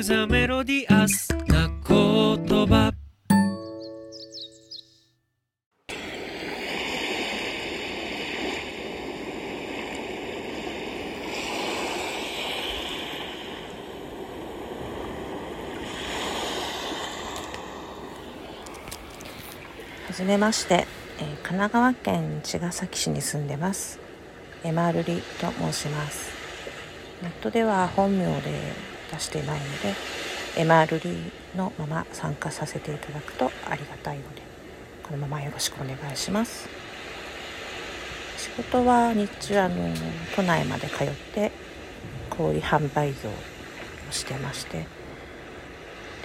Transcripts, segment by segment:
クザメロディアスな言葉はじめまして、えー神奈川県茅ヶ崎市に住んでます。エマルリと申します。ネットでは本名で出していないのでエマルリのまま参加させていただくとありがたいのでこのままよろしくお願いします。仕事は日中あの都内まで通って小売販売業をしてましてで、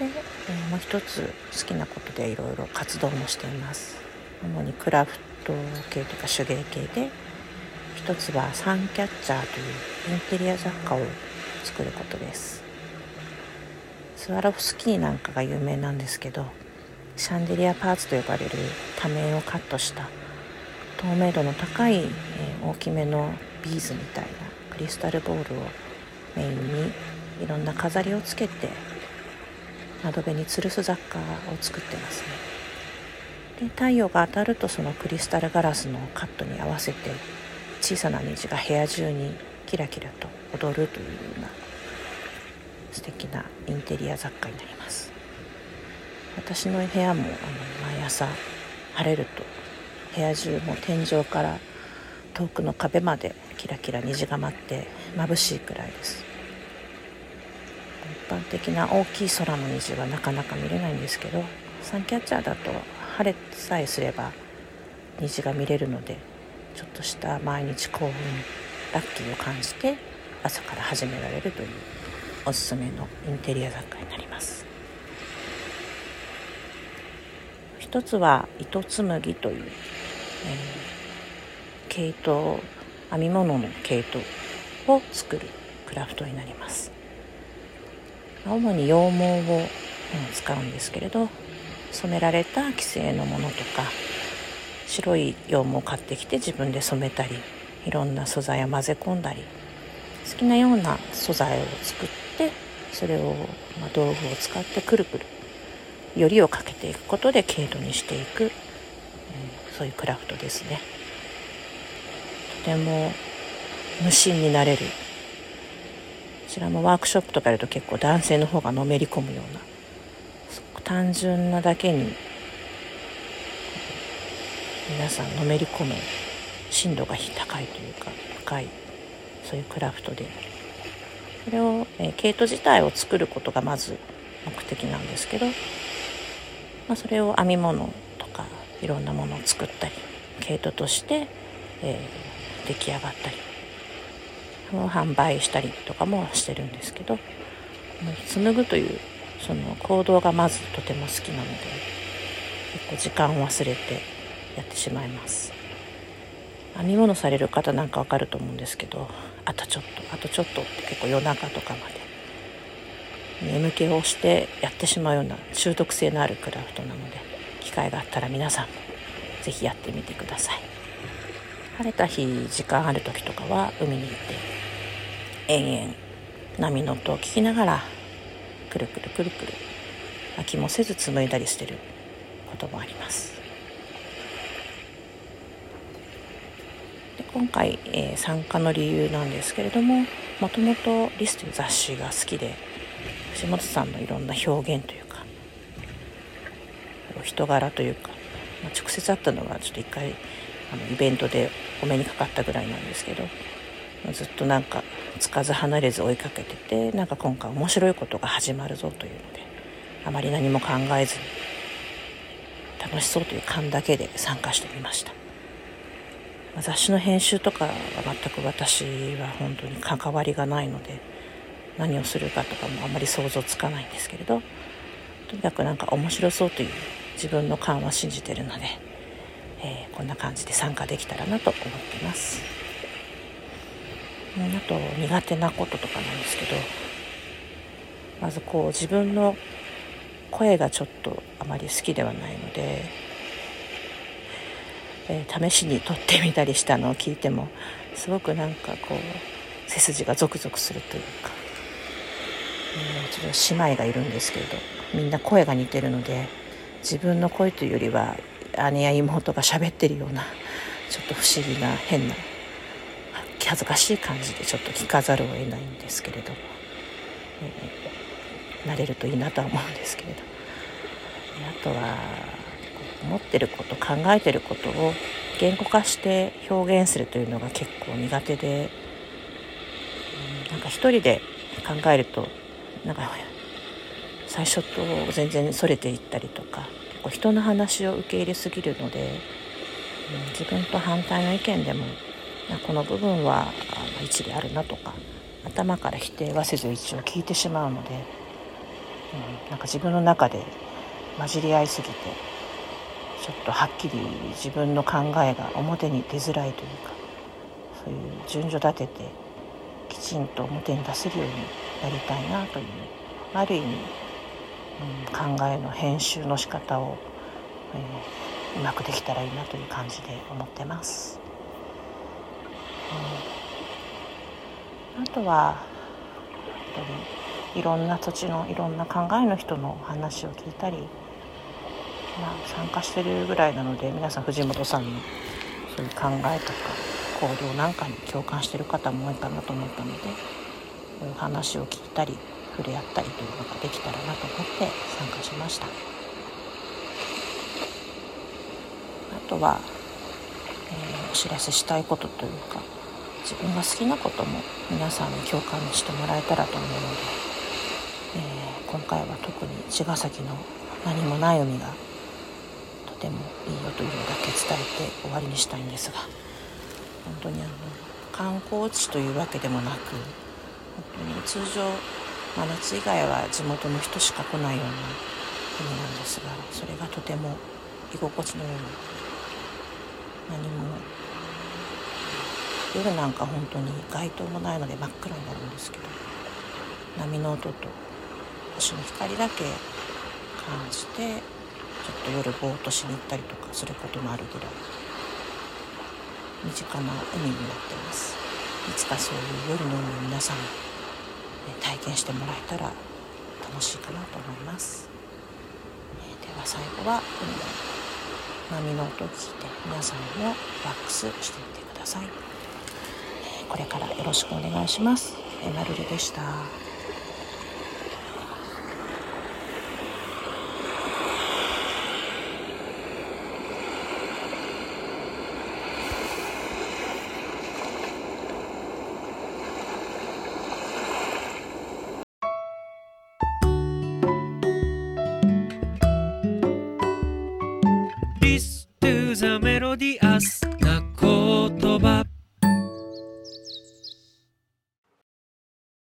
えーもう一つ好きなことでいろいろ活動もしています。主にクラフト系とか手芸系で一つはサンキャッチャーというインテリア雑貨を作ることです。スワロフスキーなんかが有名なんですけどシャンデリアパーツと呼ばれる多面をカットした透明度の高い、えー大きめのビーズみたいなクリスタルボールをメインにいろんな飾りをつけて窓辺に吊るす雑貨を作ってますね。で太陽が当たるとそのクリスタルガラスのカットに合わせて小さな虹が部屋中にキラキラと踊るというような素敵なインテリア雑貨になります。私の部屋もあの毎朝晴れると部屋中も天井から遠くの壁までキラキラ虹が舞って眩しいくらいです。一般的な大きい空の虹はなかなか見れないんですけどサンキャッチャーだと晴れさえすれば虹が見れるのでちょっとした毎日興奮ラッキーを感じて朝から始められるというおすすめのインテリア雑貨になります。一つは糸紡ぎという、えー毛糸編み物の毛糸を作るクラフトになります。主に羊毛をうん使うんですけれど染められた既製のものとか白い羊毛を買ってきて自分で染めたりいろんな素材を混ぜ込んだり好きなような素材を作っそれを、まあ、道具を使ってくるくるよりをかけていくことで毛糸にしていく、うんそういうクラフトですね。とても無心になれる。こちらもワークショップとかやると結構男性の方がのめり込むような単純なだけに皆さんのめり込む深度が高いというか深いそういうクラフトでそれを、えー毛糸自体を作ることがまず目的なんですけど、まあ、それを編み物とかいろんなものを作ったり毛糸として、えー出来上がったり販売したりとかもしてるんですけど紡ぐというその行動がまずとても好きなので結構時間を忘れてやってしまいます。編み物される方なんかわかると思うんですけどあとちょっとあとちょっとって結構夜中とかまで。眠気をしてやってしまうような中毒性のあるクラフトなので機会があったら皆さんも是非やってみてください。晴れた日時間ある時とかは海に行って延々波の音を聞きながらくるくるくるくる飽きもせず紡いだりしてることもあります。今回、えー参加の理由なんですけれどももともと「リス」という雑誌が好きで藤本さんのいろんな表現というか人柄というか、まあ直接会ったのはちょっと一回あのイベントでお目にかかったぐらいなんですけどずっとなんかつかず離れず追いかけててなんか今回面白いことが始まるぞというのであまり何も考えずに楽しそうという勘だけで参加してみました。雑誌の編集とかは全く私は本当に関わりがないので何をするかとかもあまり想像つかないんですけれどとにかくなんか面白そうという自分の勘は信じてるので、えーこんな感じで参加できたらなと思っています。あと苦手なこととかなんですけどまずこう自分の声がちょっとあまり好きではないので、えー試しに撮ってみたりしたのを聞いてもすごくなんかこう背筋がゾクゾクするというか。えー、うちの姉妹がいるんですけれどみんな声が似てるので自分の声というよりは姉や妹が喋ってるようなちょっと不思議な変な恥ずかしい感じでちょっと聞かざるを得ないんですけれども、えー、慣れるといいなとは思うんですけれど。あとは思ってること考えてることを言語化して表現するというのが結構苦手で、うん、なんか一人で考えるとなんか最初と全然それていったりとか結構人の話を受け入れすぎるので、うん、自分と反対の意見でもこの部分は一理あるなとか頭から否定はせず一応聞いてしまうので、うん、なんか自分の中で混じり合いすぎてちょっとはっきり自分の考えが表に出づらいというかそういう順序立ててきちんと表に出せるようになりたいなというある意味、うん、考えの編集の仕方を、えー、うまくできたらいいなという感じで思ってます。うん、あとは本当にいろんな土地のいろんな考えの人の話を聞いたりまあ、参加してるぐらいなので皆さん藤本さんのそういう考えとか行動なんかに共感してる方も多いかなと思ったのでこういう話を聞いたり触れ合ったりというのができたらなと思って参加しました。あとは、えー、お知らせしたいことというか自分が好きなことも皆さんに共感してもらえたらと思うので、えー、今回は特に茅ヶ崎の何もない海がてもいいよというのだけ伝えて終わりにしたいんですが本当にあの観光地というわけでもなく本当に通常真夏以外は地元の人しか来ないような国なんですがそれがとても居心地のように何も夜なんか本当に街灯もないので真っ暗になるんですけど波の音と星の光だけ感じてちょっと夜ぼーっとしに行ったりとかすることもあるぐらい身近な海になってます。いつかそういう夜の海を皆さん、ね、体験してもらえたら楽しいかなと思います、では最後は海の波の音を聞いて皆さんもワックスしてみてください、これからよろしくお願いします。えまるるでした。Scusa, m'ero di